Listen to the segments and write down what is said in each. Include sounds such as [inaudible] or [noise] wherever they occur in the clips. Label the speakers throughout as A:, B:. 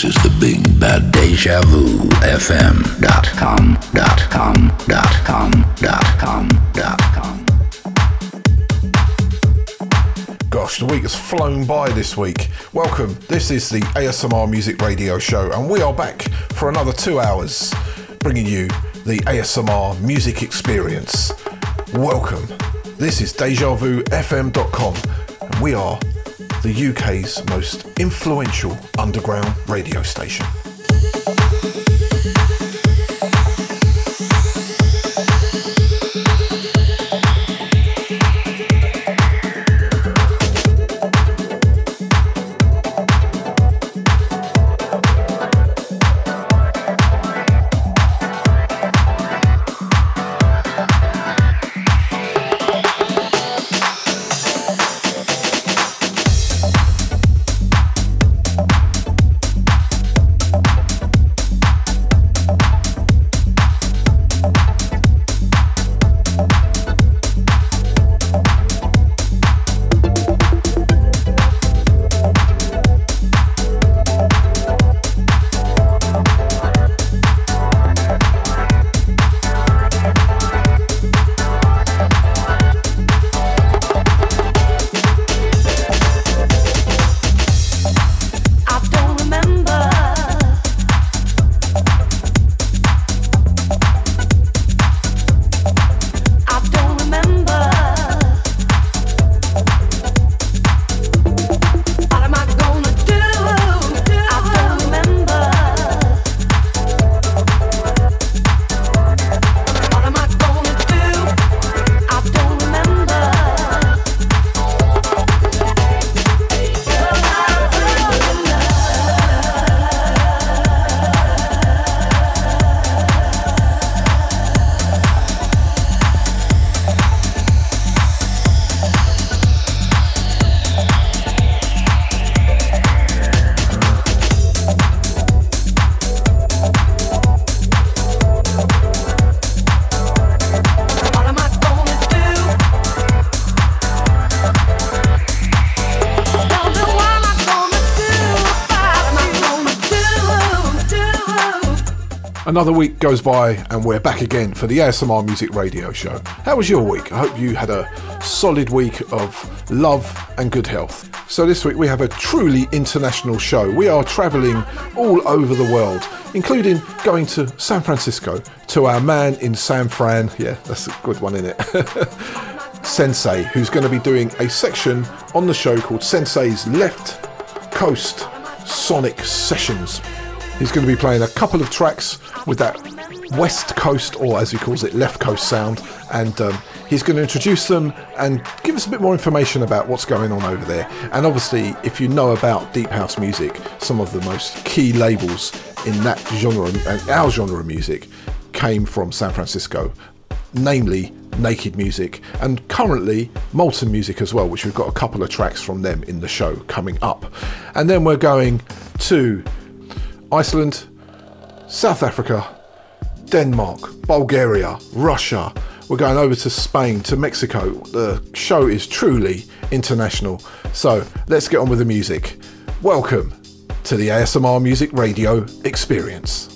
A: This is the big bad deja vu FM dot com dot com dot com dot com dot com.
B: Gosh, the week has flown by this week. Welcome. This is the ASMR Music Radio Show, and we are back for another two hours, bringing you the ASMR music experience. Welcome. This is DejaVuFM.com, and we are the UK's most influential underground radio station. Another week goes by and we're back again for the ASMR Music Radio Show. How was your week? I hope you had a solid week of love and good health. So, this week we have a truly international show. We are travelling all over the world, including going to San Francisco to our man in San Fran. Yeah, that's a good one, isn't it? [laughs] Sensei, who's going to be doing a section on the show called Sensei's Left Coast Sonic Sessions. He's going to be playing a couple of tracks with that West Coast, or as he calls it, Left Coast sound, and um, he's going to introduce them and give us a bit more information about what's going on over there. And obviously, if you know about deep house music, some of the most key labels in that genre and our genre of music came from San Francisco, namely Naked Music, and currently Molten Music as well, which we've got a couple of tracks from them in the show coming up. And then we're going to Iceland, South Africa, Denmark, Bulgaria, Russia. We're going over to Spain, to Mexico. The show is truly international. So let's get on with the music. Welcome to the ASMR Music Radio experience.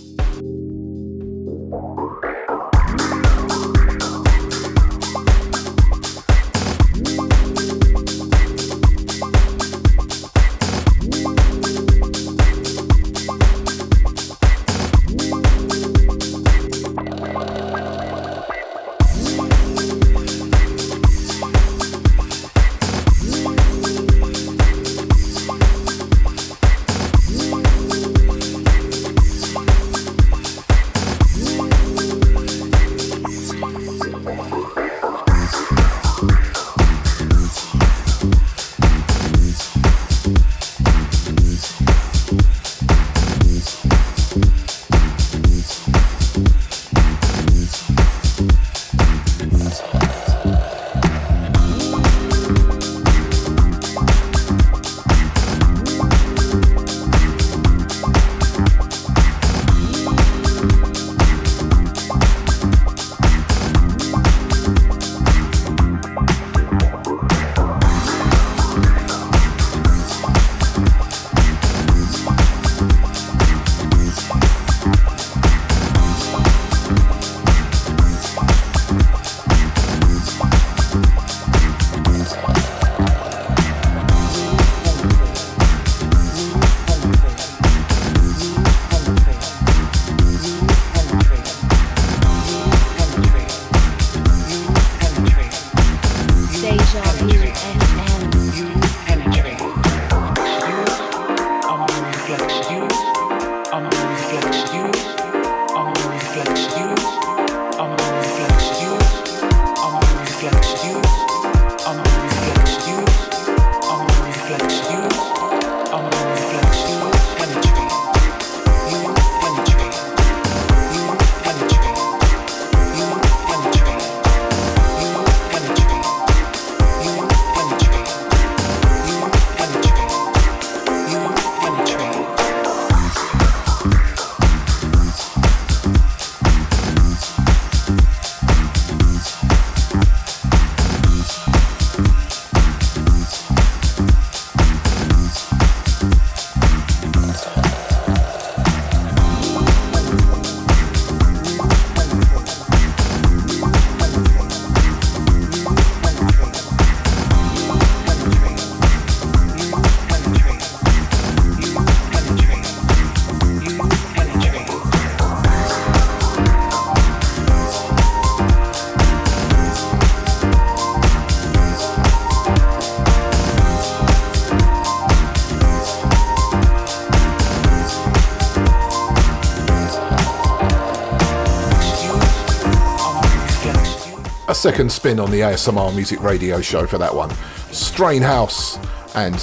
B: Second spin on the ASMR Music Radio show for that one. Strain House and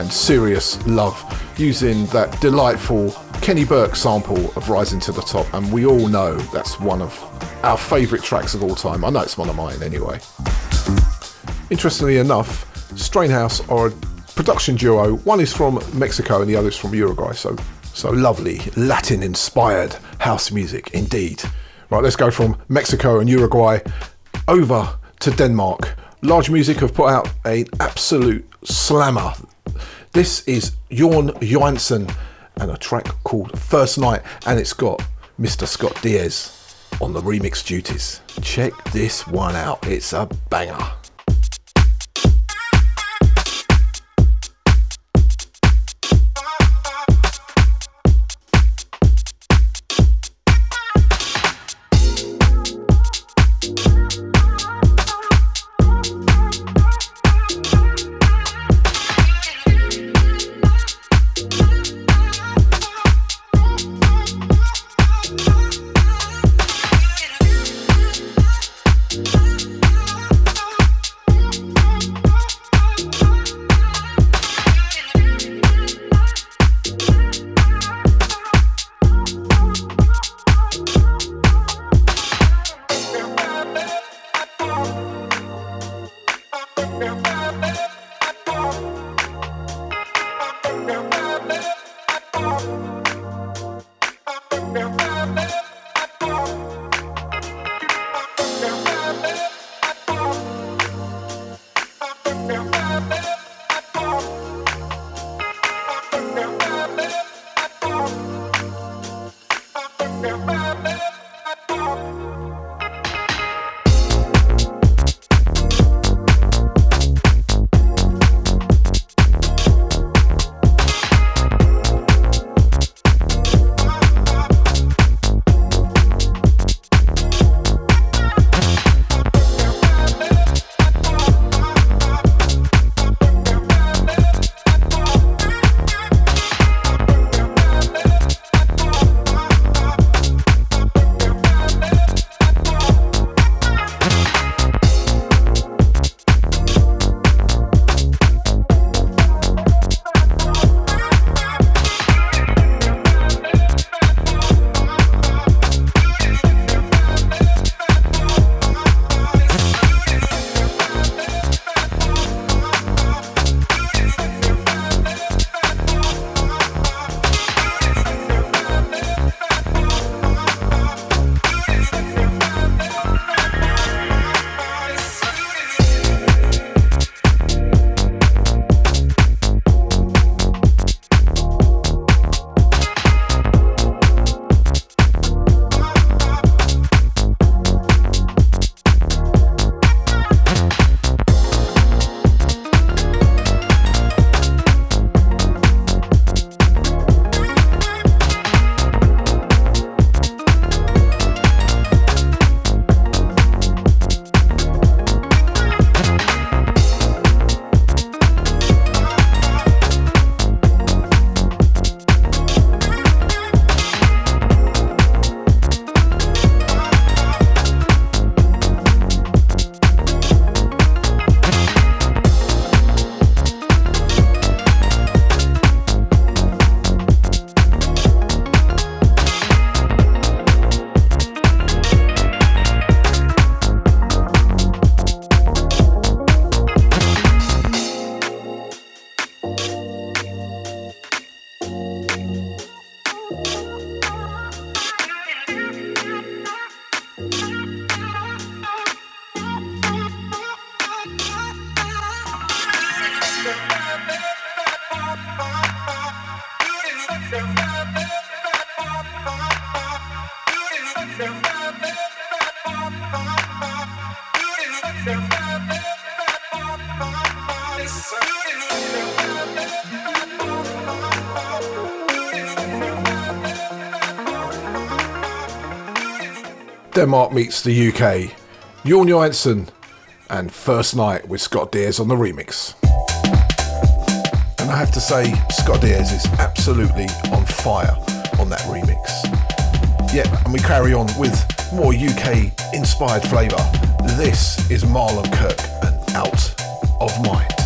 B: and Serious Love using that delightful Keni Burke sample of Rising to the Top, and we all know that's one of our favourite tracks of all time. I know it's one of mine anyway. Interestingly enough, Strain House are a production duo. One is from Mexico and the other is from Uruguay. So, so lovely Latin inspired house music indeed. Right, let's go from Mexico and Uruguay over to Denmark. Large Music have put out an absolute slammer. This is Jorn Johansen and a track called First Night, and it's got Mr. Scott Diaz on the remix duties. Check this one out, it's a banger. Denmark meets the UK. Jørn Johansen and First Night with Scott Diaz on the remix. And I have to say, Scott Diaz is absolutely on fire on that remix. Yep, and we carry on with more UK inspired flavour. This is Marlon Kirk and Out of Mind.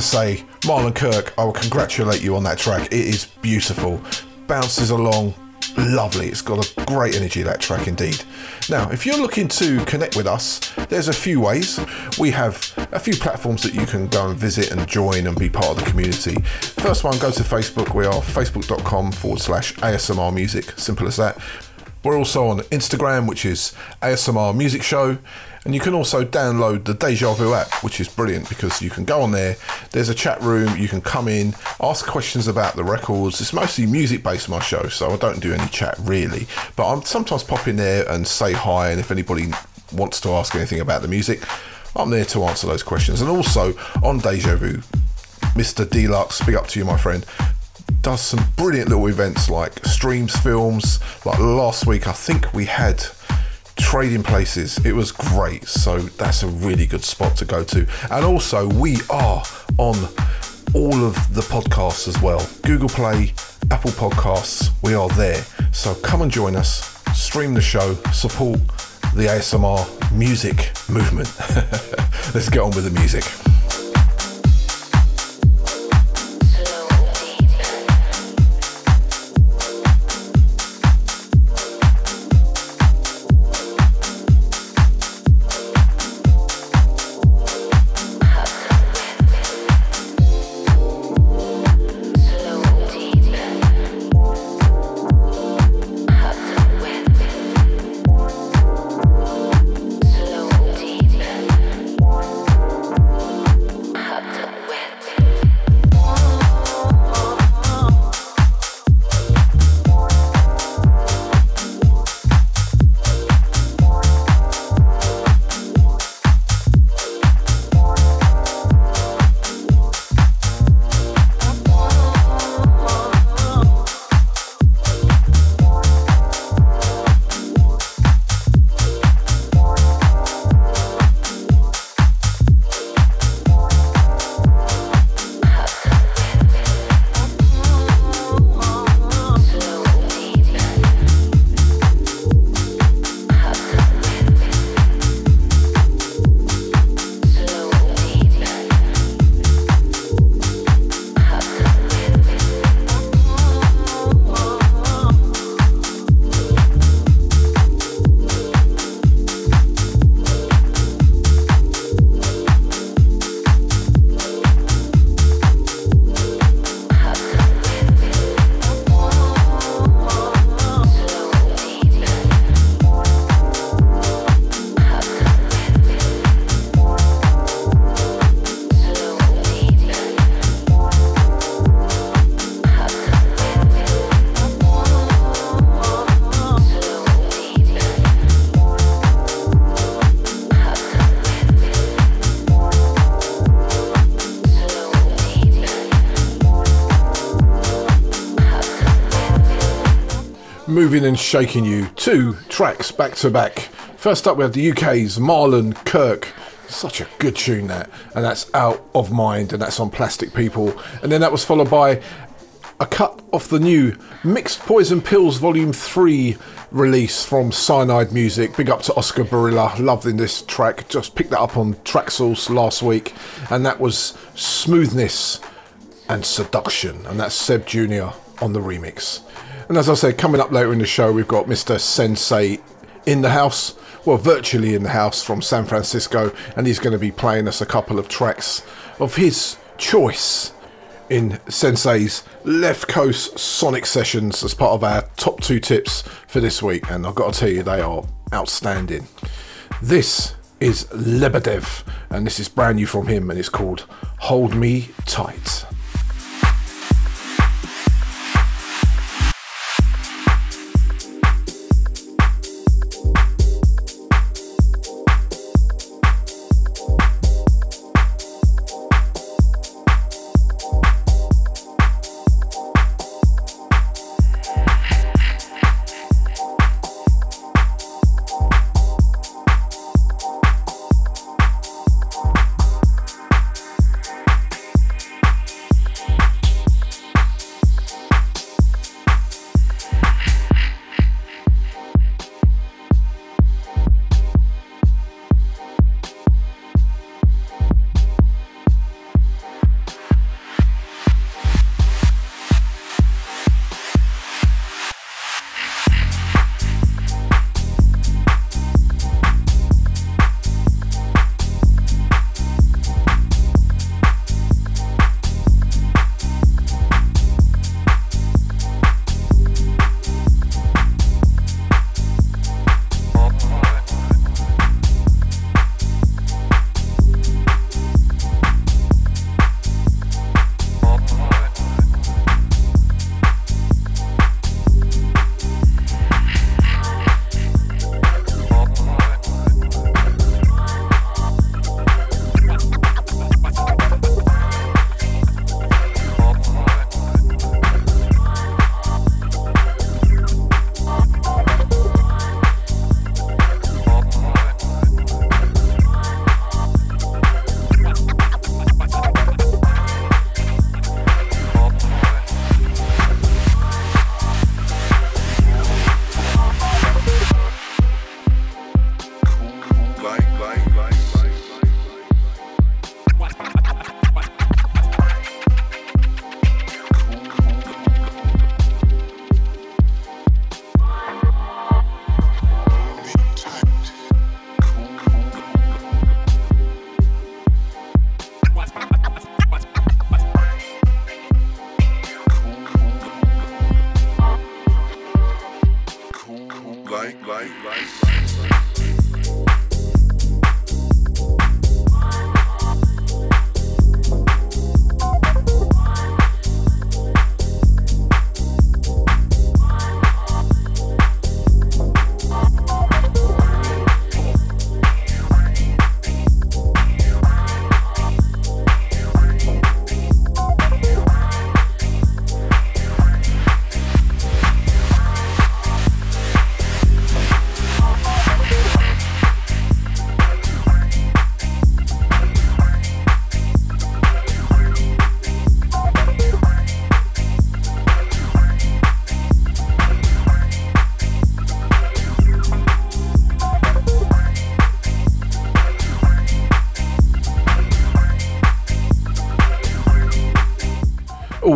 B: Say, Marlon Kirk, I will congratulate you on that track. It is beautiful, bounces along lovely. It's got a great energy, that track indeed. Now, if you're looking to connect with us, there's a few ways. We have a few platforms that you can go and visit and join and be part of the community. First one, go to Facebook. We are facebook.com forward slash ASMR music. Simple as that. We're also on Instagram, which is ASMR Music Show. And you can also download the Deja Vu app, which is brilliant because you can go on there. There's a chat room. You can come in, ask questions about the records. It's mostly music based, my show, so I don't do any chat really. But I'm sometimes pop in there and say hi. And if anybody wants to ask anything about the music, I'm there to answer those questions. And also on Deja Vu, Mr. Deluxe, big up to you, my friend does some brilliant little events like streams films like last week i think we had trading places. It was great. So that's a really good spot to go to. And also, we are on all of the podcasts as well Google Play, Apple Podcasts. We are there. So come and join us, stream the show, support the ASMR music movement. [laughs] Let's get on with the music. Moving and shaking you. Two tracks back to back. First up, we have the UK's Marlon Kirk. Such a good tune that, and that's Out of Mind, and that's on Plastic People. And then that was followed by a cut off the new Mixed Poison Pills Volume 3 release from Cyanide Music. Big up to Oscar Barilla, loving this track. Just picked that up on Traxsource last week, and that was Smoothness and Seduction, and that's Seb Jr. on the remix. And as I said, coming up later in the show, we've got Mr. Sensei in the house, well, virtually in the house from San Francisco, and he's going to be playing us a couple of tracks of his choice in Sensei's Left Coast Sonic Sessions as part of our top two tips for this week, and I've got to tell you, they are outstanding. This is Lebedev, and this is brand new from him, and it's called Hold Me Tight.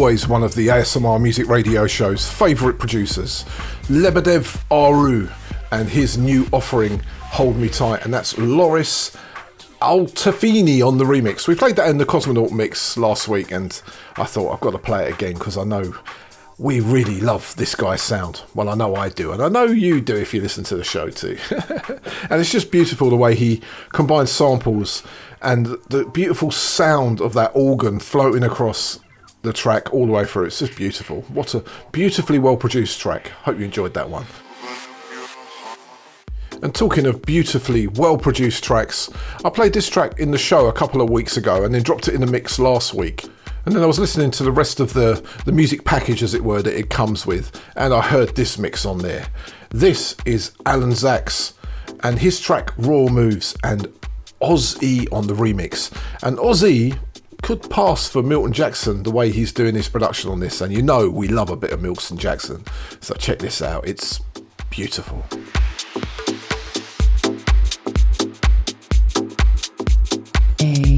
B: Always one of the ASMR Music Radio Show's favourite producers, Lebedev Aru, and his new offering, Hold Me Tight, and that's Loris Altafini on the remix. We played that in the Cosmonaut mix last week, and I thought I've got to play it again because I know we really love this guy's sound. Well, I know I do, and I know you do if you listen to the show too. [laughs] and it's just beautiful the way he combines samples and the beautiful sound of that organ floating across the track all the way through. It's just beautiful. What a beautifully well produced track. Hope you enjoyed that one. And talking of beautifully well produced tracks, I played this track in the show a couple of weeks ago and then dropped it in the mix last week. And then I was listening to the rest of the, the music package, as it were, that it comes with, and I heard this mix on there. This is Alan Zax and his track Raw Moves and Ozzy on the remix. And Ozzy could pass for Milton Jackson the way he's doing his production on this, and you know we love a bit of Milton Jackson. So check this out, it's beautiful. Eh.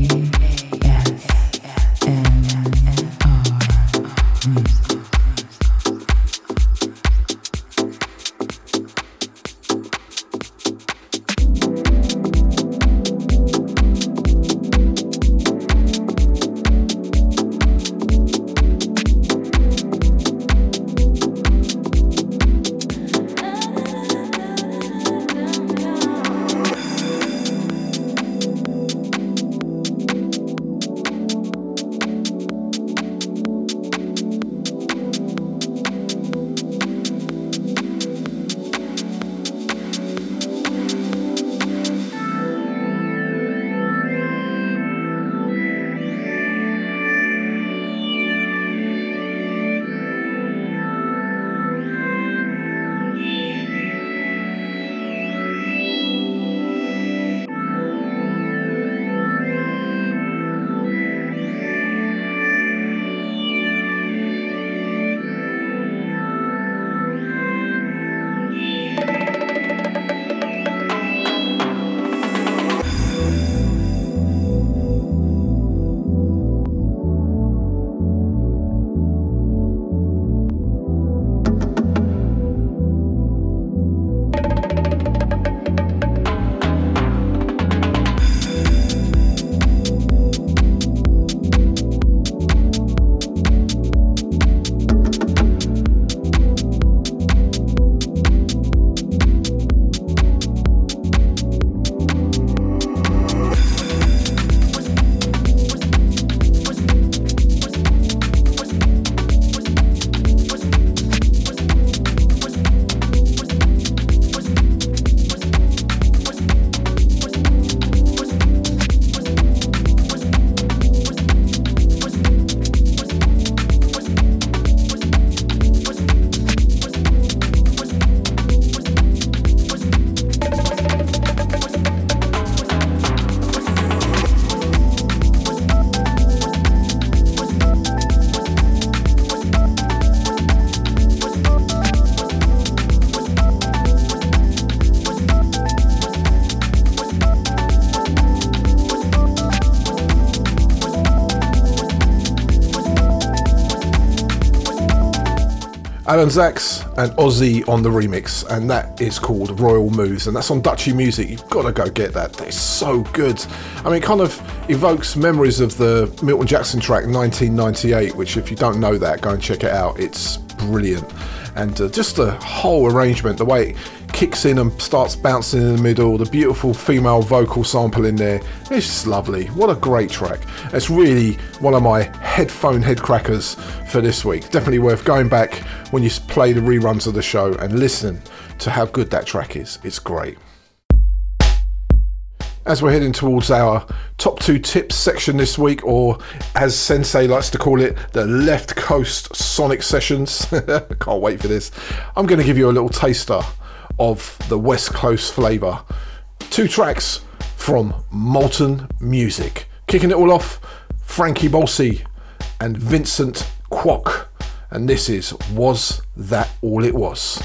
B: Alan Zax and Ozzy on the remix, and that is called Royal Moves, and that's on Dutchy Music. You've got to go get that. It's so good. I mean, it kind of evokes memories of the Milton Jackson track 1998, which, if you don't know that, go and check it out. It's brilliant. And uh, just the whole arrangement, the way it kicks in and starts bouncing in the middle, the beautiful female vocal sample in there, it's just lovely. What a great track. It's really one of my headphone head crackers for this week. Definitely worth going back when you play the reruns of the show and listen to how good that track is. It's great. As we're heading towards our top two tips section this week, or as Sensei likes to call it, the left coast sonic sessions. [laughs] Can't wait for this. I'm going to give you a little taster of the west coast flavour. Two tracks from Molten Music. Kicking it all off, Frankie Bolsey and Vincent Kwok. And this is Was That All It Was?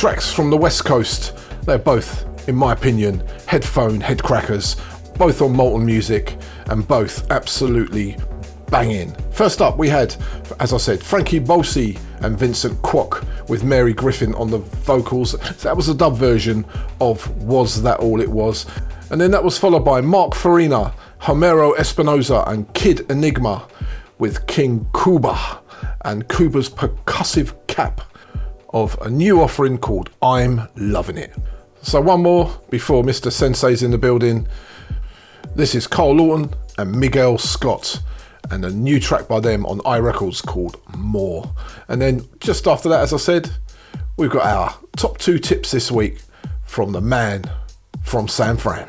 B: Tracks from the West Coast. They're both, in my opinion, headphone headcrackers, both on Molten Music, and both absolutely banging. First up, we had, as I said, Frankie Bosi and Vincent Kwok with Mary Griffin on the vocals. So That was a dub version of Was That All It Was? And then that was followed by Mark Farina, Homero Espinosa, and Kid Enigma with King Kuba and Kuba's percussive cap of a new offering called I'm Loving It. So, one more before Mr. Sensei's in the building. This is Carl Lawton and Miguel Scott and a new track by them on iRecords called More. And then just after that, as I said, we've got our top two tips this week from the man from San Fran.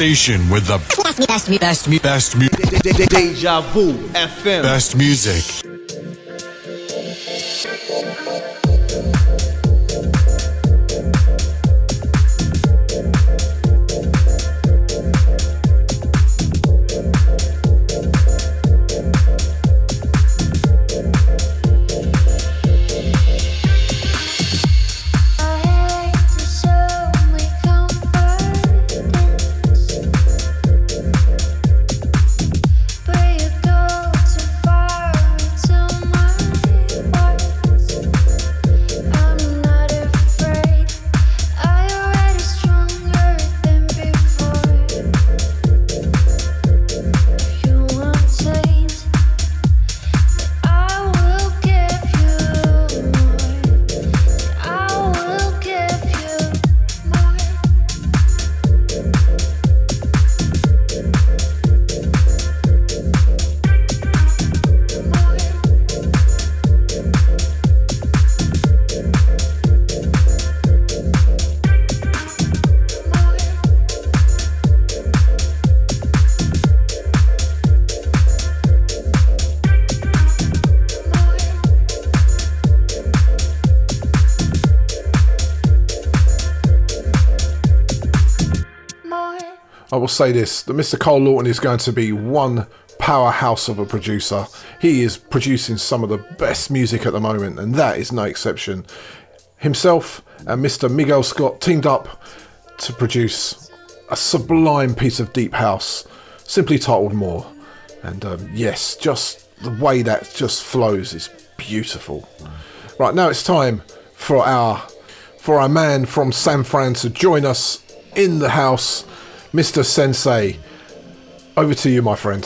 C: Station with the best, best, best, best, best,
D: Deja Vu FM.
C: best music.
B: will say this that Mr. Cole Lawton is going to be one powerhouse of a producer. He is producing some of the best music at the moment, and that is no exception. Himself and Mr. Miguel Scott teamed up to produce a sublime piece of deep house, simply titled More. And um, yes, just the way that just flows is beautiful. Right now, it's time for our for our man from San Fran to join us in the house Mr. Sensei, over to you, my friend.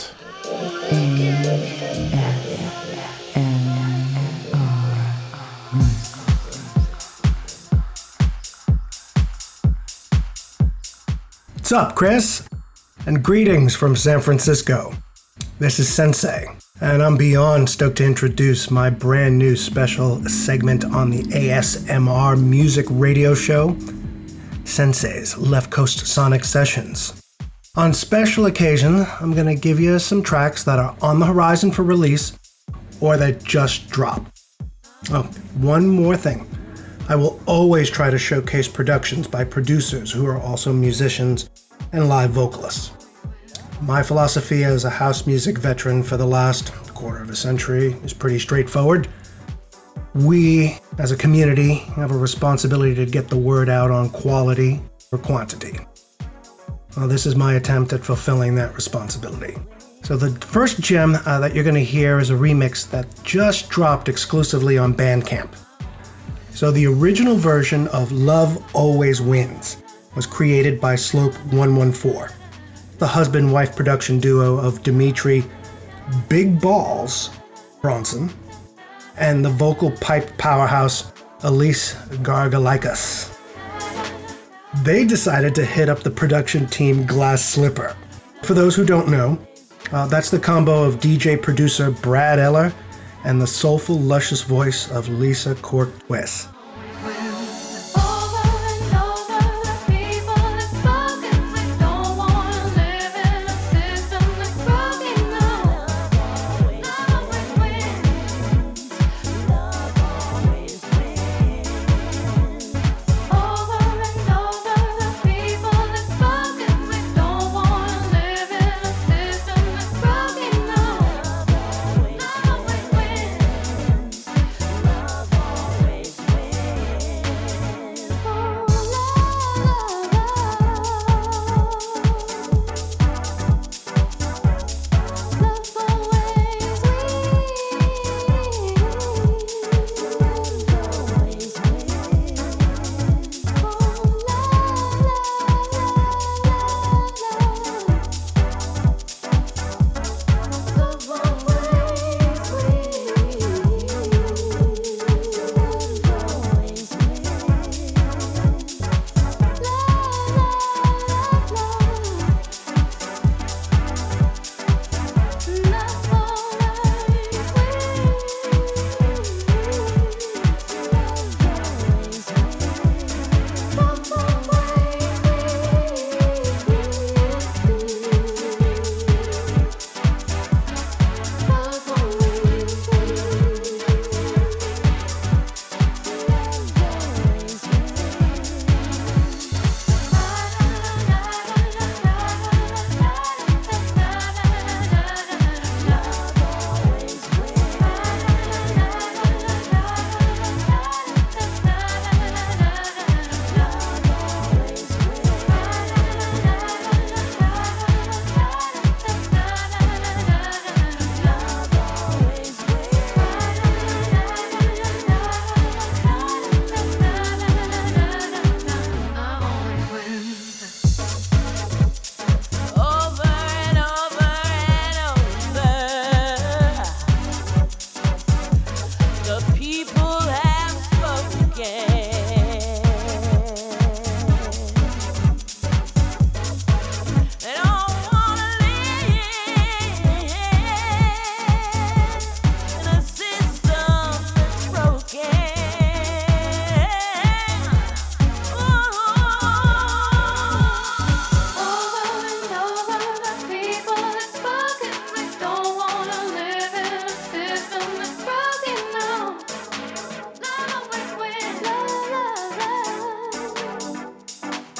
E: What's up, Chris? And greetings from San Francisco. This is Sensei. And I'm beyond stoked to introduce my brand new special segment on the ASMR music radio show, Sensei's Left Coast Sonic Sessions. On special occasion, I'm going to give you some tracks that are on the horizon for release or that just dropped. Oh, one more thing. I will always try to showcase productions by producers who are also musicians and live vocalists. My philosophy as a house music veteran for the last quarter of a century is pretty straightforward. We, as a community, have a responsibility to get the word out on quality or quantity. Well, this is my attempt at fulfilling that responsibility. So, the first gem uh, that you're going to hear is a remix that just dropped exclusively on Bandcamp. So, the original version of Love Always Wins was created by Slope 114, the husband wife production duo of Dimitri Big Balls Bronson and the vocal pipe powerhouse Elise Gargalikas. They decided to hit up the production team Glass Slipper. For those who don't know, uh, that's the combo of DJ producer Brad Eller and the soulful, luscious voice of Lisa Courtois.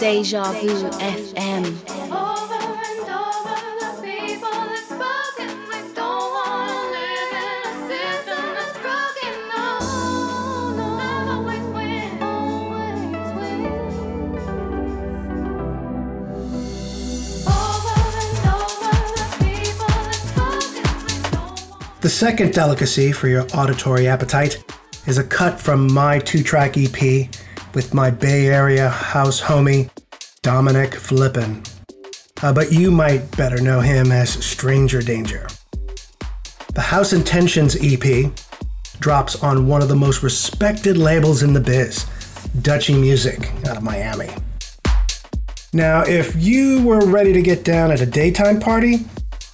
F: Deja Vu FM.
E: The second delicacy for your auditory appetite is a cut from my two track EP with my Bay Area house homie, Dominic Flippin. Uh, but you might better know him as Stranger Danger. The House Intentions EP drops on one of the most respected labels in the biz, Dutchy Music out of Miami. Now, if you were ready to get down at a daytime party,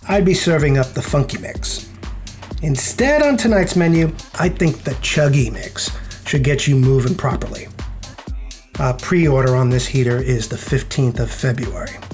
E: I'd be serving up the funky mix.
G: Instead, on tonight's menu, I think the Chuggy Mix should get you moving properly. Uh, Pre order on this heater is the 15th of February.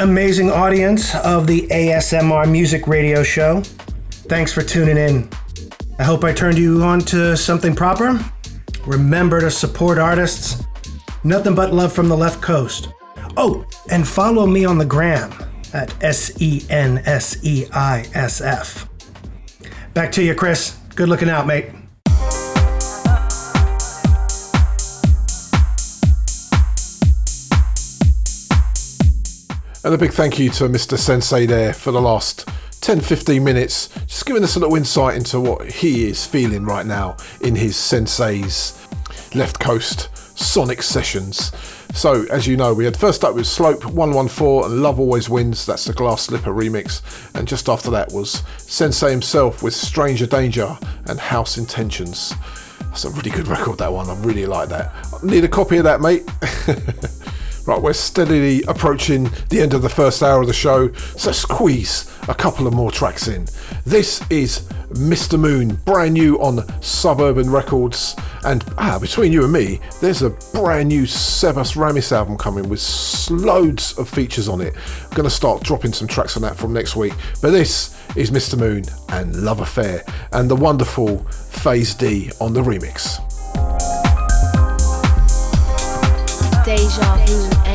G: Amazing audience of the ASMR Music Radio Show. Thanks for tuning in. I hope I turned you on to something proper. Remember to support artists. Nothing but love from the left coast. Oh, and follow me on the gram at S E N S E I S F. Back to you, Chris. Good looking out, mate.
B: And a big thank you to Mr. Sensei there for the last 10 15 minutes, just giving us a little insight into what he is feeling right now in his Sensei's Left Coast Sonic Sessions. So, as you know, we had first up with Slope 114 and Love Always Wins, that's the Glass Slipper remix, and just after that was Sensei himself with Stranger Danger and House Intentions. That's a really good record, that one. I really like that. Need a copy of that, mate. [laughs] right, we're steadily approaching the end of the first hour of the show, so squeeze a couple of more tracks in. This is Mr. Moon, brand new on Suburban Records. And ah, between you and me, there's a brand new Sebas Ramis album coming with loads of features on it. I'm going to start dropping some tracks on that from next week. But this is Mr. Moon and Love Affair and the wonderful Phase D on the remix.
F: Deja Vu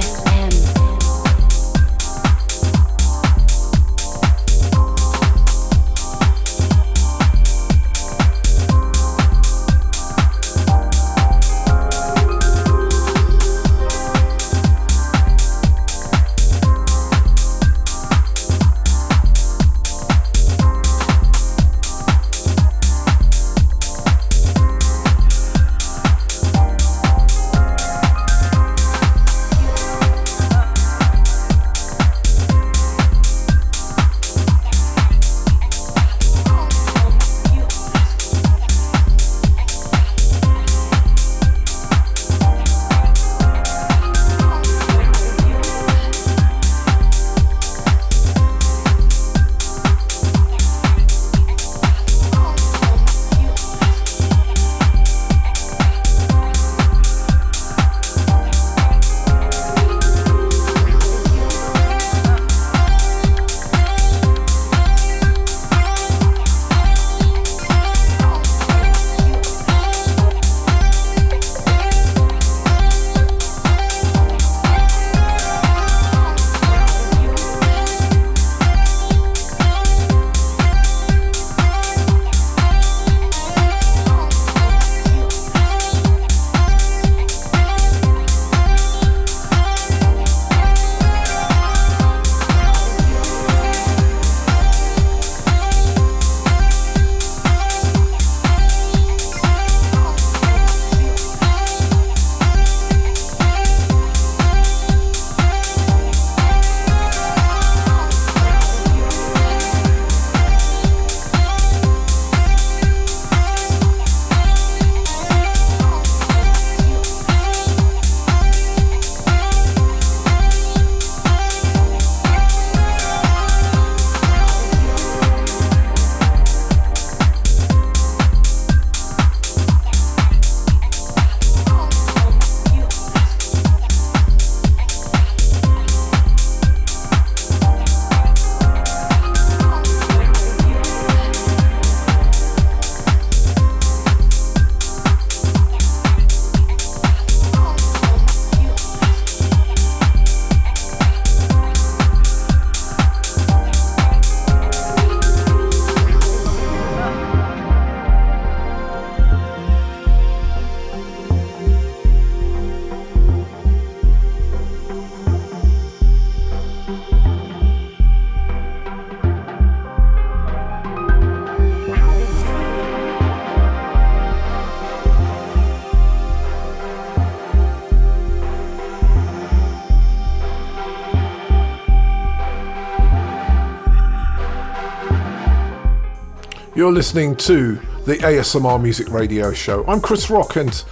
B: You're listening to the ASMR Music Radio Show. I'm Chris Rock and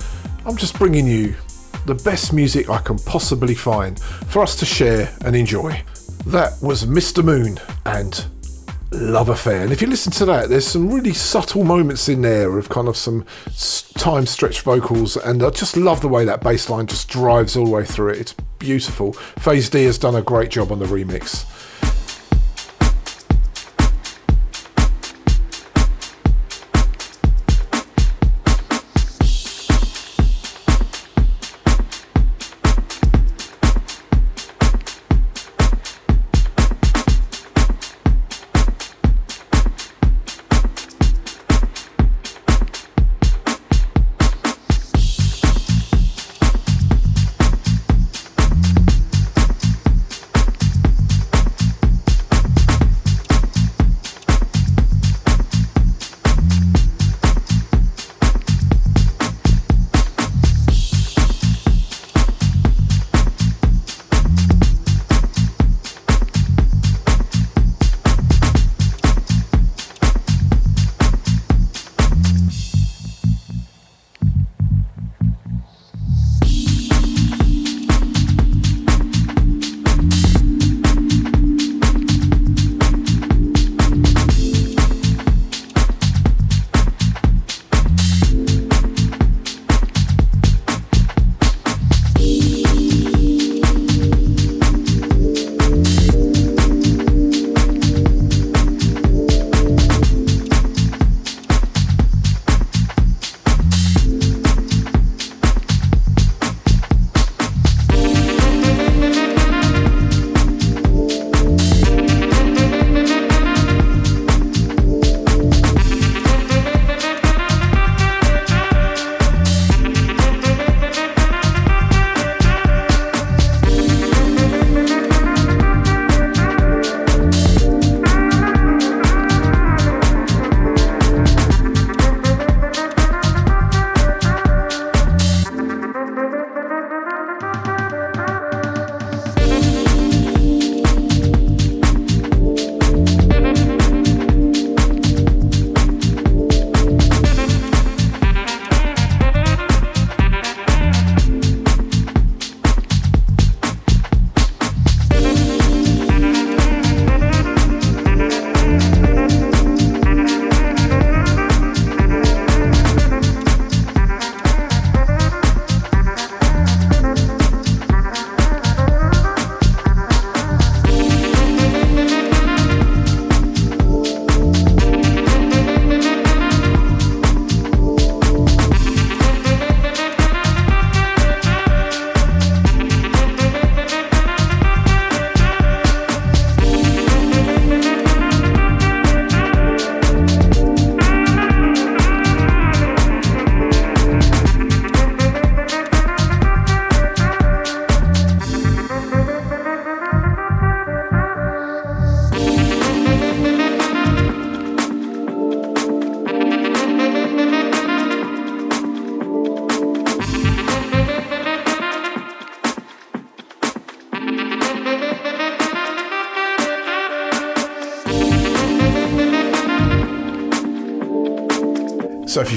B: I'm just bringing you the best music I can possibly find for us to share and enjoy. That was Mr. Moon and Love Affair. And if you listen to that, there's some really subtle moments in there of kind of some time stretched vocals, and I just love the way that bass line just drives all the way through it. It's beautiful. Phase D has done a great job on the remix.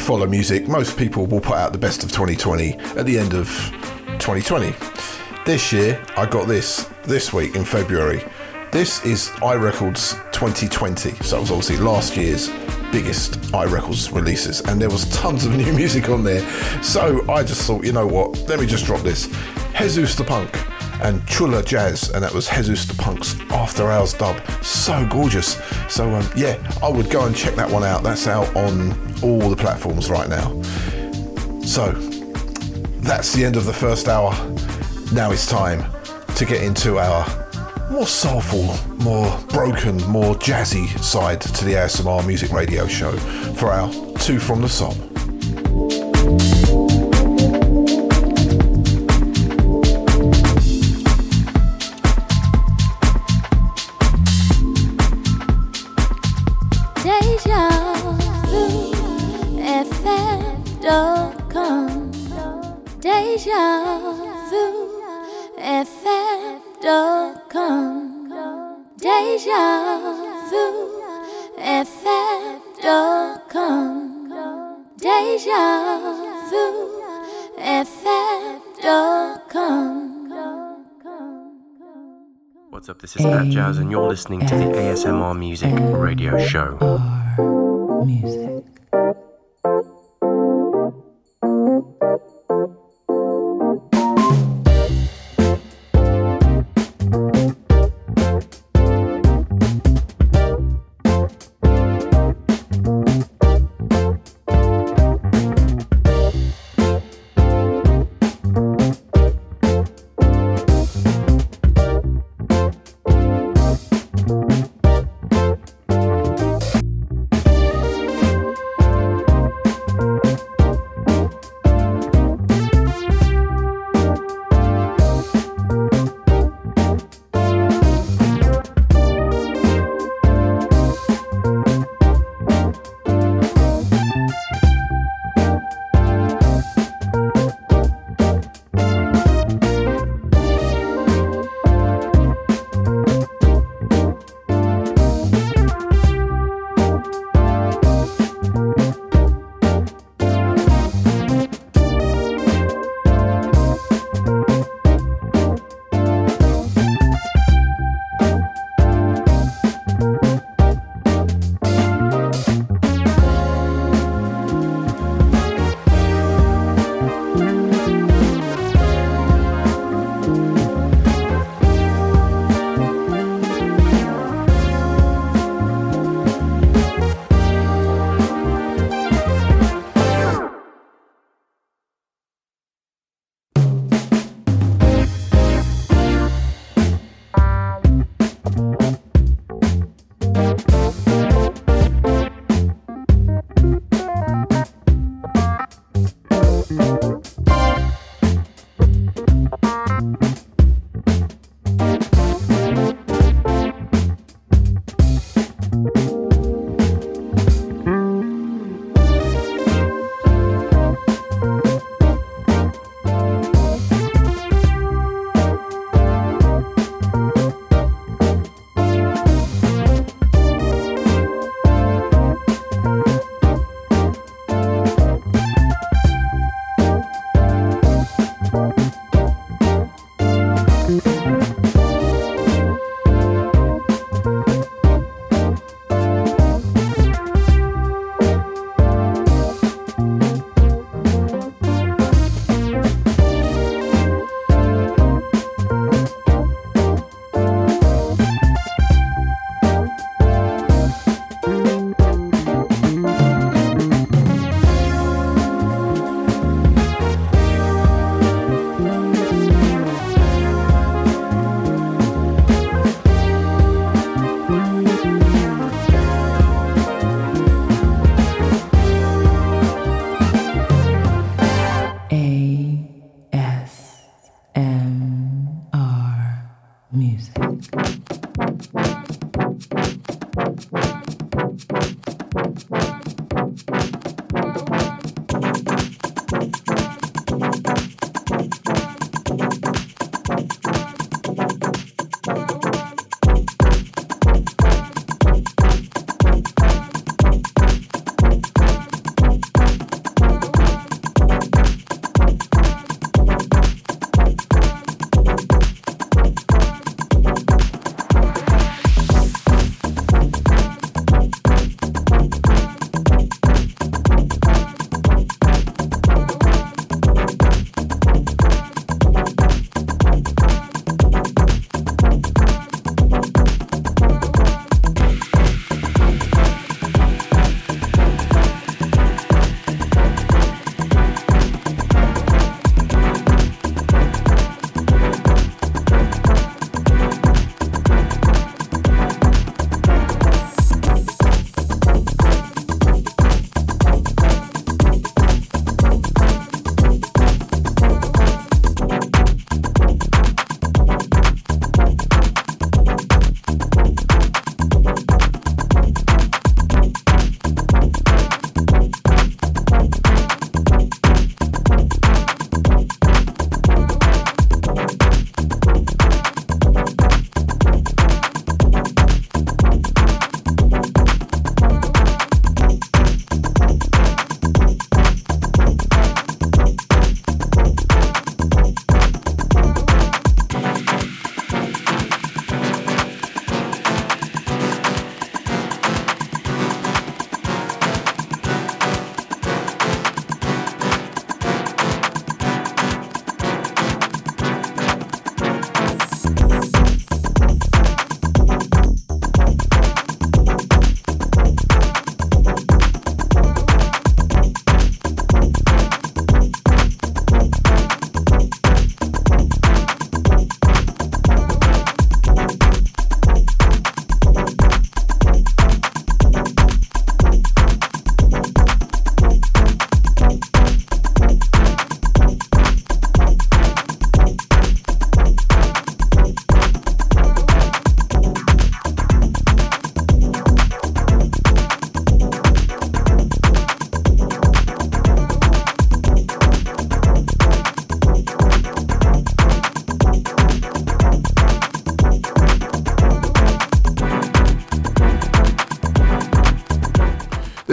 B: Follow music, most people will put out the best of 2020 at the end of 2020. This year, I got this this week in February. This is iRecords 2020. So it was obviously last year's biggest iRecords releases, and there was tons of [laughs] new music on there. So I just thought, you know what? Let me just drop this. Jesus the Punk and Chula Jazz, and that was Jesus the Punk's After Hours dub. So gorgeous. So um, yeah, I would go and check that one out. That's out on all the platforms right now. So that's the end of the first hour. Now it's time to get into our more soulful, more broken, more jazzy side to the ASMR Music Radio Show for our Two from the Sob.
H: What's up? This is Nat Jazz, and you're listening to the ASMR Music Radio Show.
I: Music.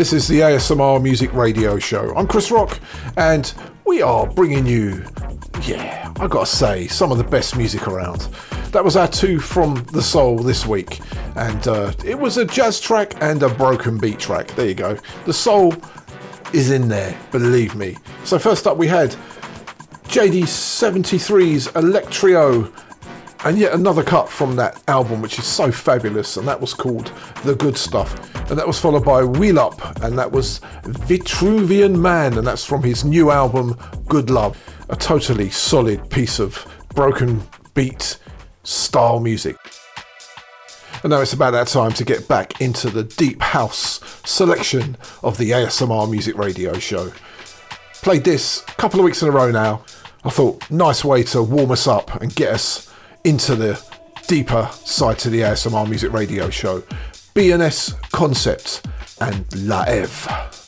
B: This is the ASMR Music Radio Show. I'm Chris Rock, and we are bringing you, yeah, I gotta say, some of the best music around. That was our two from the soul this week, and uh, it was a jazz track and a broken beat track. There you go. The soul is in there, believe me. So, first up, we had JD73's Electrio and yet another cut from that album, which is so fabulous, and that was called The Good Stuff. And that was followed by Wheel Up, and that was Vitruvian Man, and that's from his new album, Good Love. A totally solid piece of broken beat style music. And now it's about that time to get back into the deep house selection of the ASMR Music Radio Show. Played this a couple of weeks in a row now. I thought, nice way to warm us up and get us into the deeper side to the ASMR Music Radio Show. BNS Concept and La Eve.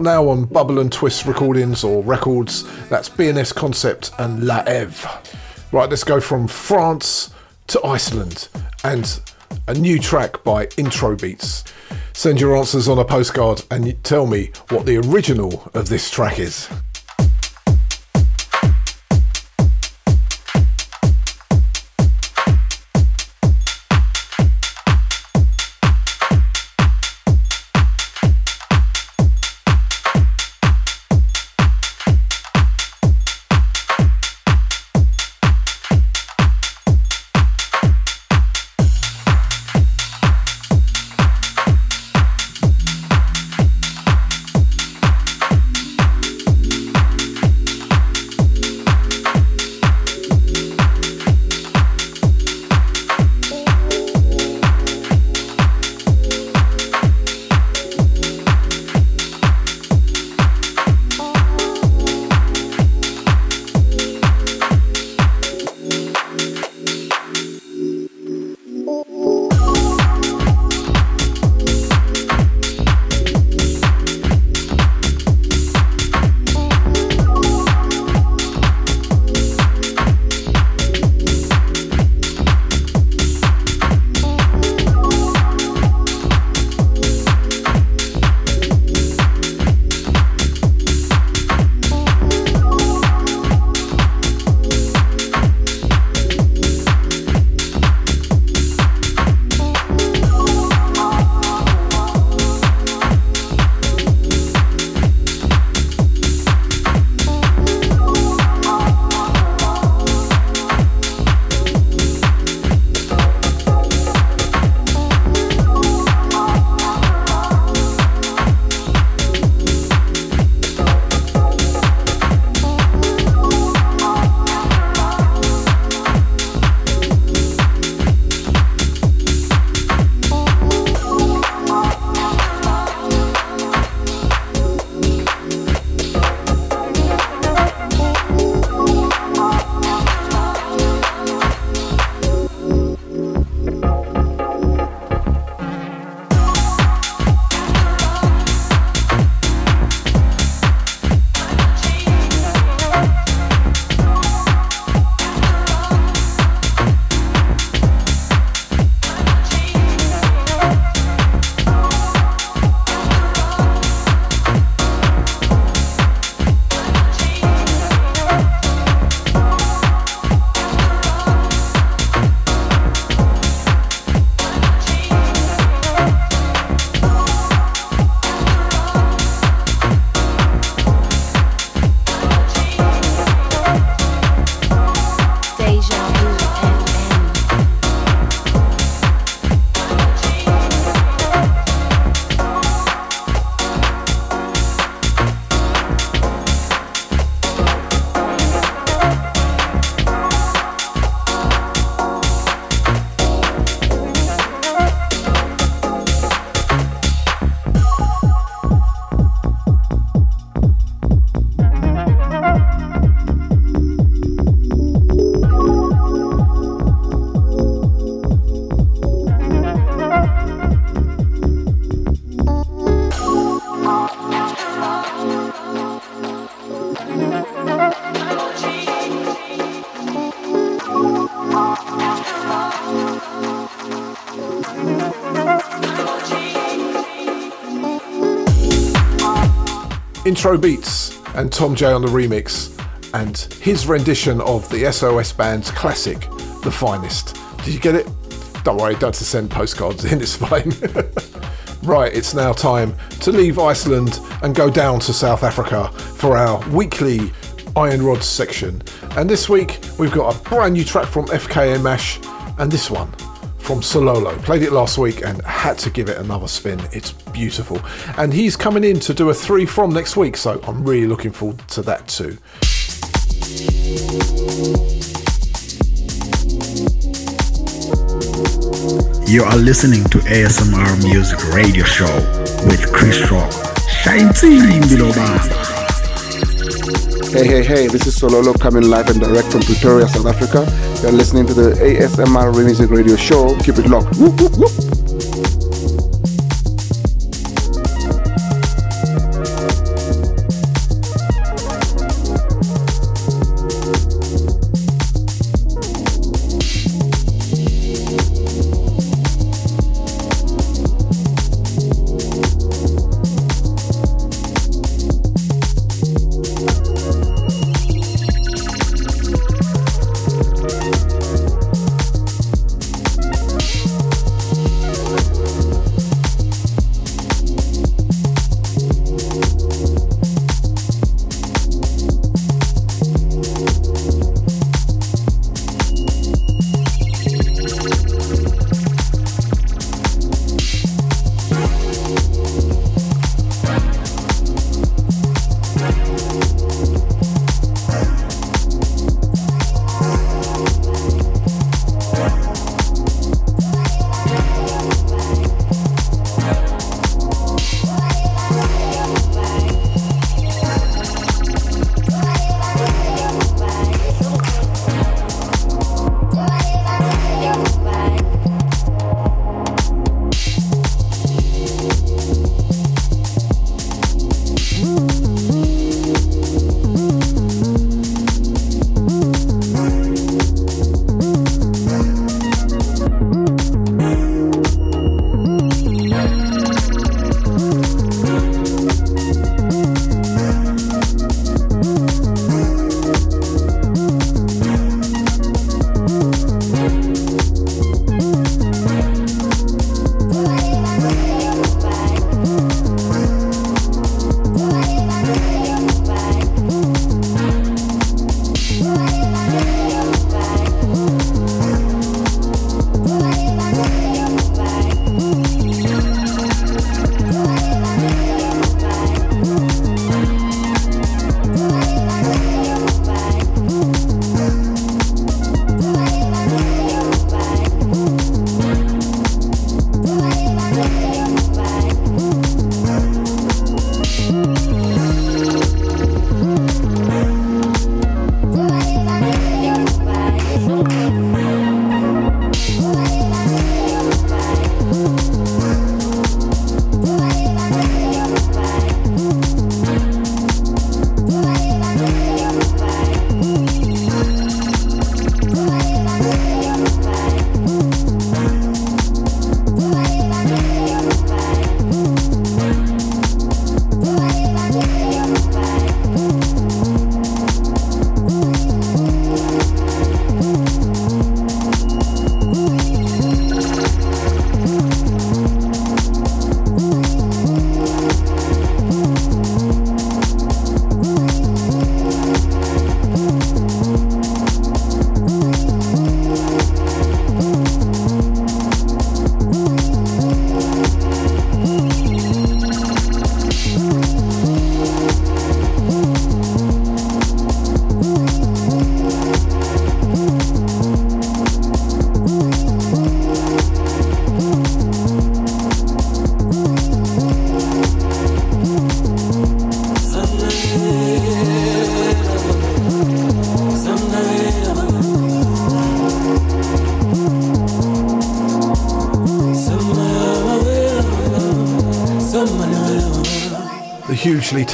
B: Out now on Bubble and Twist recordings or records. That's BNS Concept and La Eve. Right, let's go from France to Iceland and a new track by Intro Beats. Send your answers on a postcard and tell me what the original of this track is. Intro Beats and Tom J on the remix, and his rendition of the SOS Band's classic, The Finest. Did you get it? Don't worry, don't send postcards [laughs] in, it's fine. [laughs] right, it's now time to leave Iceland and go down to South Africa for our weekly Iron Rods section. And this week we've got a brand new track from FKA Mash and this one from Sololo. Played it last week and had to give it another spin. It's beautiful. And he's coming in to do a three from next week, so I'm really looking forward to that too.
A: You are listening to ASMR Music Radio Show with Chris Rock. Shine below
J: Hey, hey, hey, this is Sololo coming live and direct from Pretoria, South Africa. You're listening to the ASMR Music Radio Show. Keep it locked. Whoop, whoop, whoop.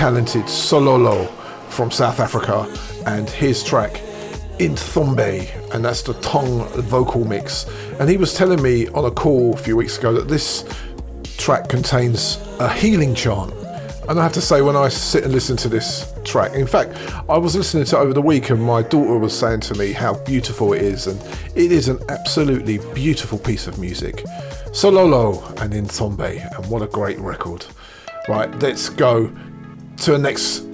B: Talented Sololo from South Africa and his track Inthombe, and that's the tongue vocal mix. And he was telling me on a call a few weeks ago that this track contains a healing chant And I have to say, when I sit and listen to this track, in fact, I was listening to it over the week, and my daughter was saying to me how beautiful it is, and it is an absolutely beautiful piece of music. Sololo and Intombe, and what a great record. Right, let's go to the next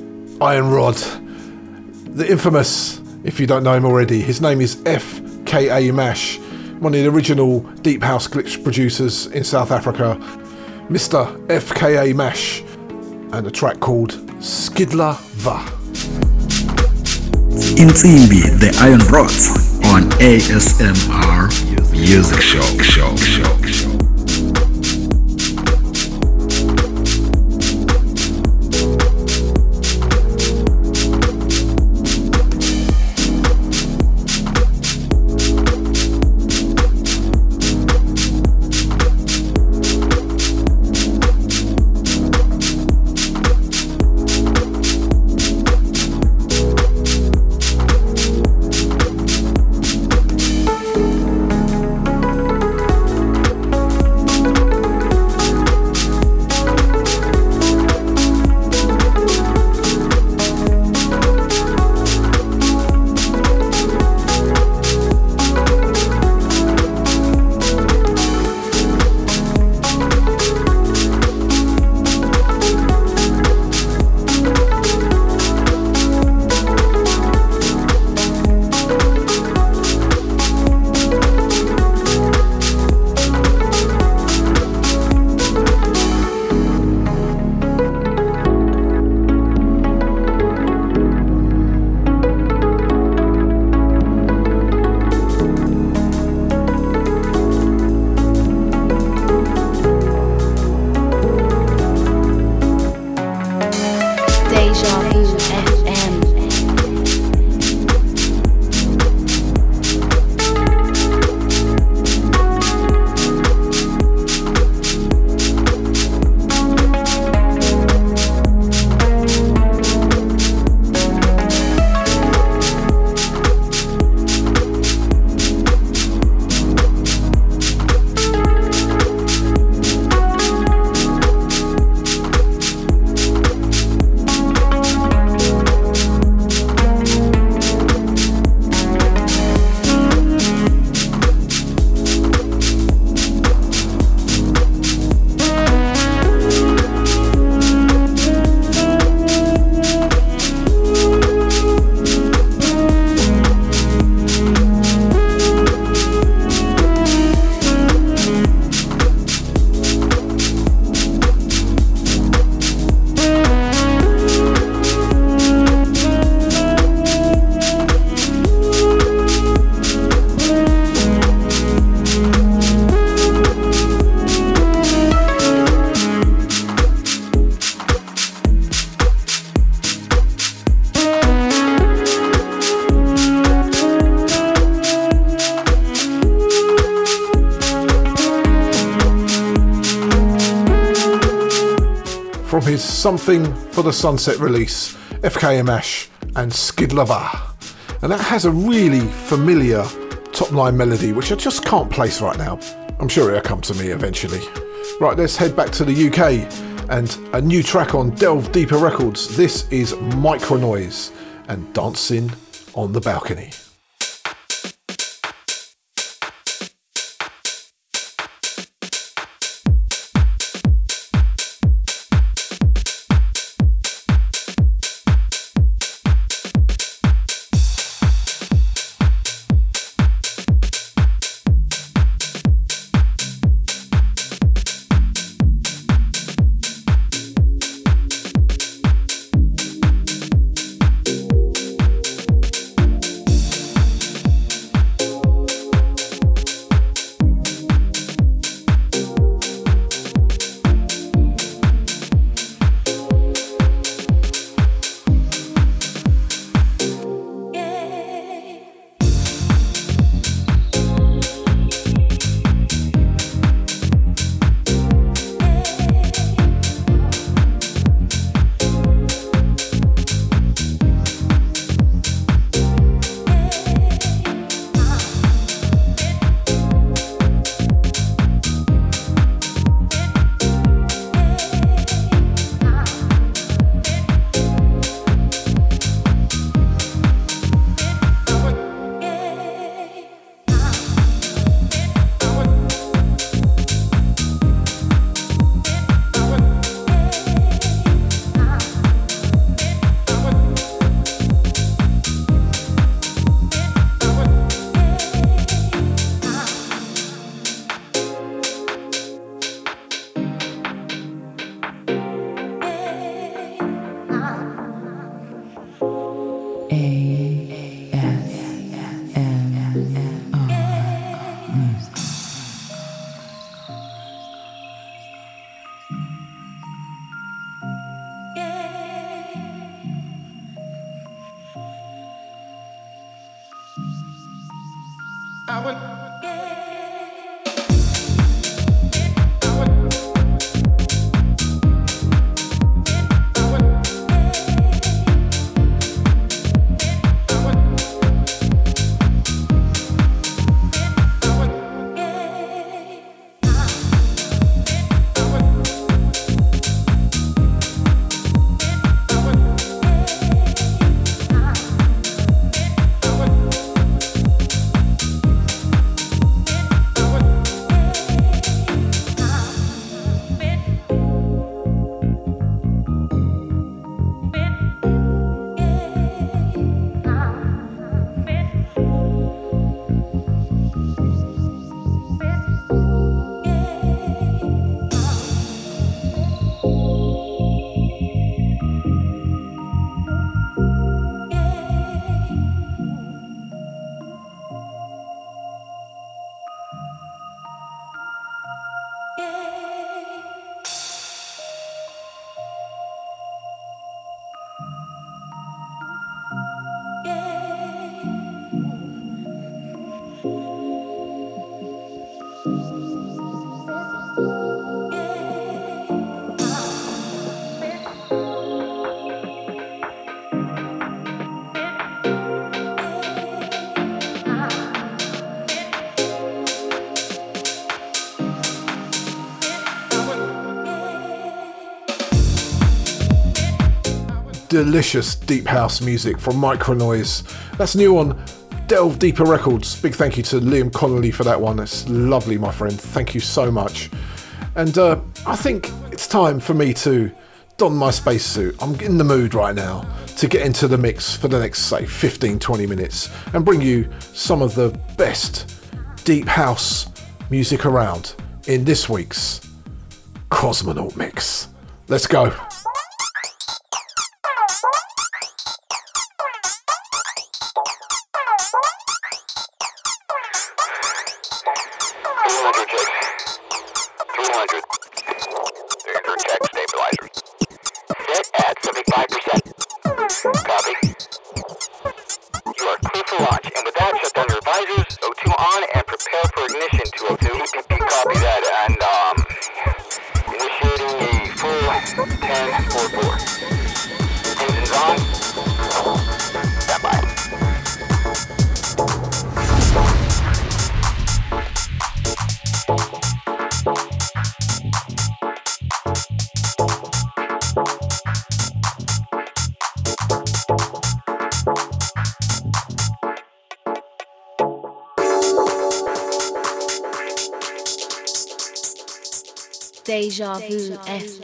B: Iron Rod, the infamous, if you don't know him already, his name is FKA Mash, one of the original Deep House glitch producers in South Africa, Mr. FKA Mash and a track called Skidla Va.
A: In Insimbi, the Iron Rods on ASMR Music Show. show, show,
B: Something for the Sunset release, FKMash and Skid Lover. And that has a really familiar top line melody, which I just can't place right now. I'm sure it'll come to me eventually. Right, let's head back to the UK and a new track on Delve Deeper Records. This is Micronoise and Dancing on the Balcony. Delicious deep house music from Micronoise. That's new on Delve Deeper Records. Big thank you to Liam Connolly for that one. It's lovely, my friend. Thank you so much. And uh, I think it's time for me to don my spacesuit. I'm in the mood right now to get into the mix for the next, say, 15 20 minutes and bring you some of the best deep house music around in this week's Cosmonaut Mix. Let's go.
F: Deja Vu FM.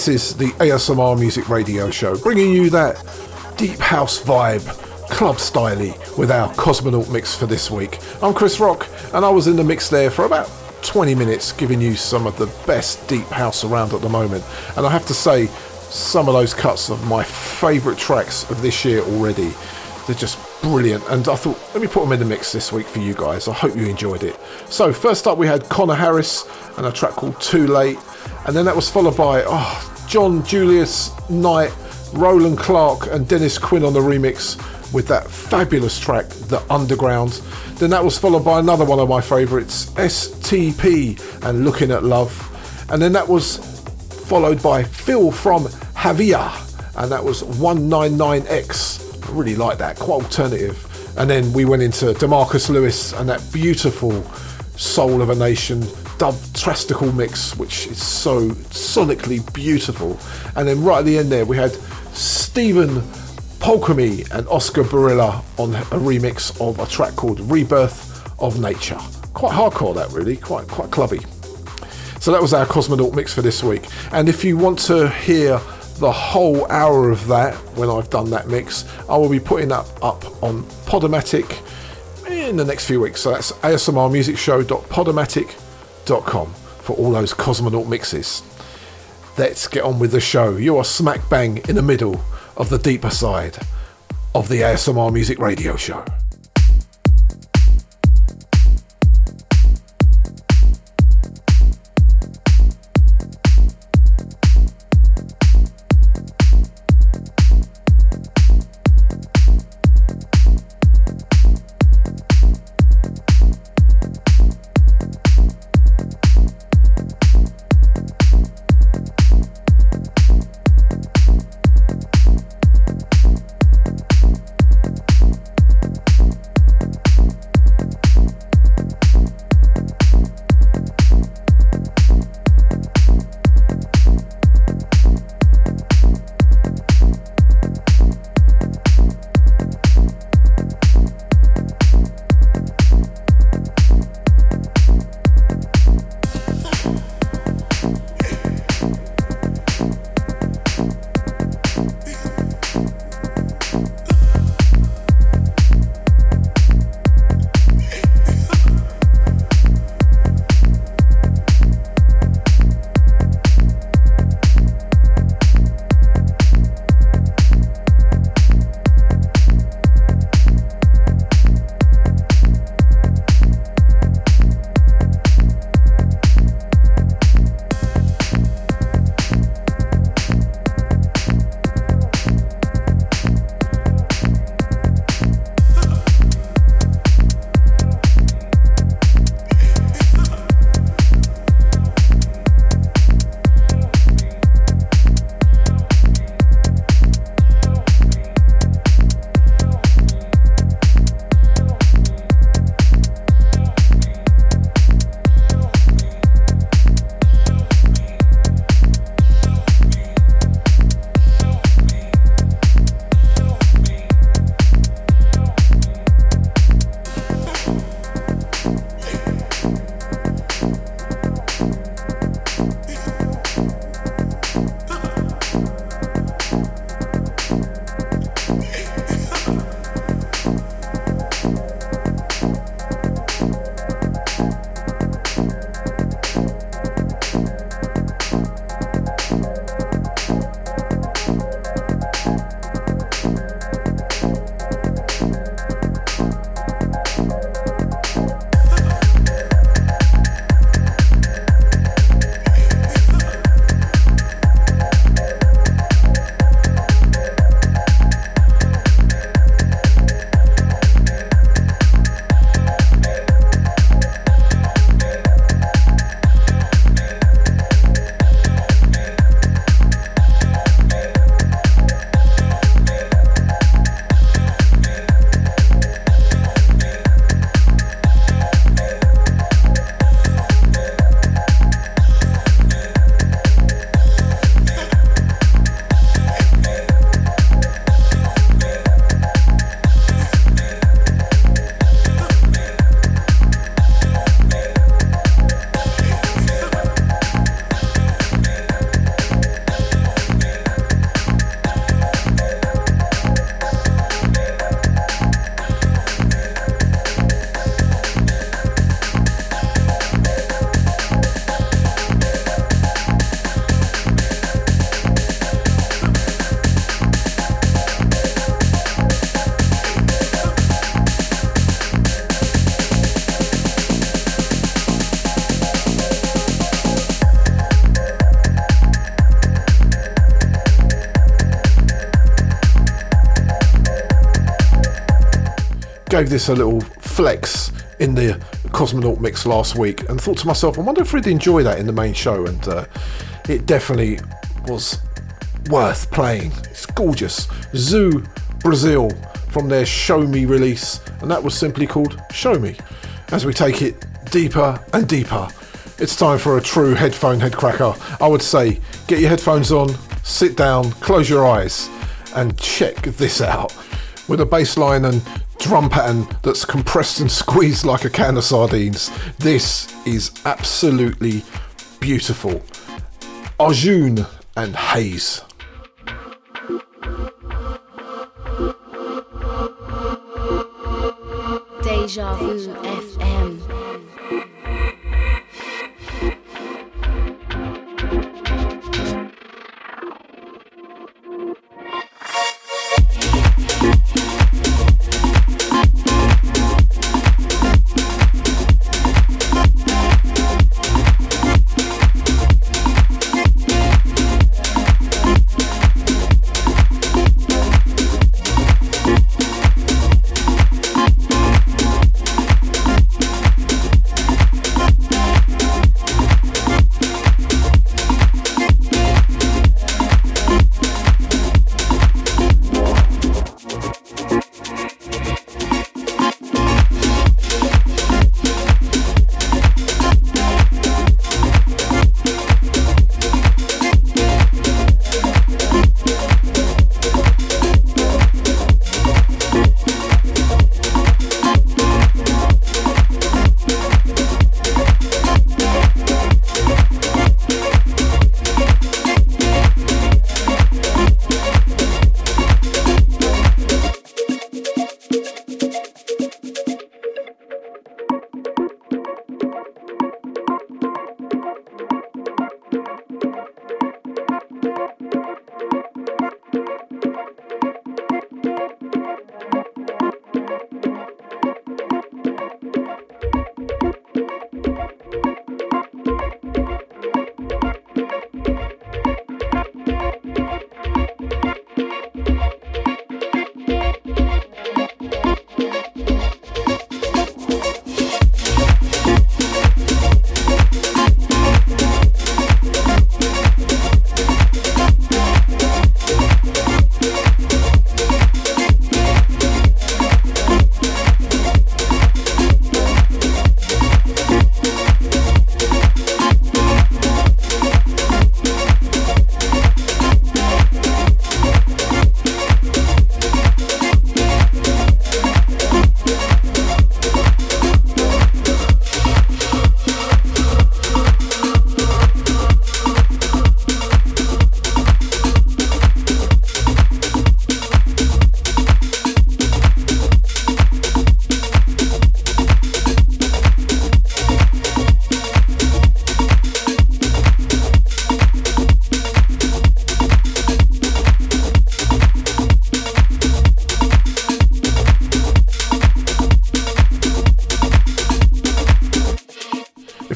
B: This is the ASMR Music Radio Show, bringing you that deep house vibe, club styley, with our Cosmonaut mix for this week. I'm Chris Rock, and I was in the mix there for about 20 minutes, giving you some of the best deep house around at the moment. And I have to say, some of those cuts are my favourite tracks of this year already. They're just brilliant, and I thought, let me put them in the mix this week for you guys. I hope you enjoyed it. So, first up, we had Connor Harris and a track called Too Late, and then that was followed by oh, John Julius Knight, Roland Clark, and Dennis Quinn on the remix with that fabulous track, The Underground. Then that was followed by another one of my favourites, STP and Looking at Love. And then that was followed by Phil from Havia, and that was 199X. I really like that, quite alternative. And then we went into Demarcus Lewis and that beautiful Soul of a Nation dub trastical mix, which is so sonically beautiful. And then right at the end there, we had Stephen Polkamy and Oscar Barilla on a remix of a track called Rebirth of Nature. Quite hardcore, that really, quite quite clubby. So that was our Cosmonaut mix for this week. And if you want to hear the whole hour of that when I've done that mix, I will be putting that up on Podomatic in the next few weeks. So that's asmrmusicshow.podomatic.com for all those Cosmonaut mixes. Let's get on with the show. You are smack bang in the middle of the deeper side of the ASMR Music Radio Show. Gave this a little flex in the Cosmonaut mix last week and thought to myself, I wonder if we'd enjoy that in the main show. And uh, it definitely was worth playing. It's gorgeous. Zoo Brazil from their Show Me release, and that was simply called Show Me. As we take it deeper and deeper, it's time for a true headphone headcracker. I would say get your headphones on, sit down, close your eyes, and check this out. With a bass line and drum pattern that's compressed and [laughs] squeezed like a can of sardines, this is absolutely beautiful. Arjun and Haze.
F: Deja Vu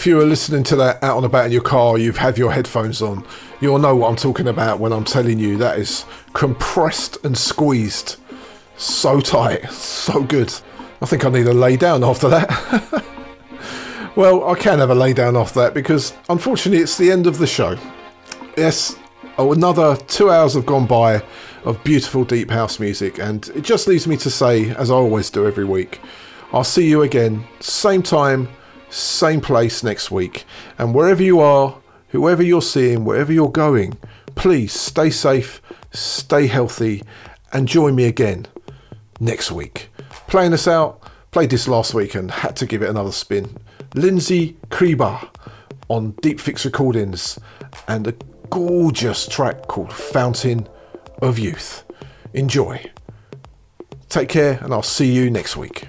B: if you were listening to that out and about in your car, you've had your headphones on, you'll know what I'm talking about when I'm telling you that is compressed and squeezed so tight, [laughs] so good. I think I need to lay down after that. [laughs] well, I can have a lay down after that because unfortunately it's the end of the show. Yes, oh, another two hours have gone by of beautiful deep house music, and it just leaves me to say, as I always do every week, I'll see you again, same time same place next week. And wherever you are, whoever you're seeing, wherever you're going, please stay safe, stay healthy, and join me again next week. Playing us out, played this last week and had to give it another spin. Lindsay Kriba on Deep Fix Recordings and a gorgeous track called Fountain of Youth. Enjoy. Take care, and I'll see you next week.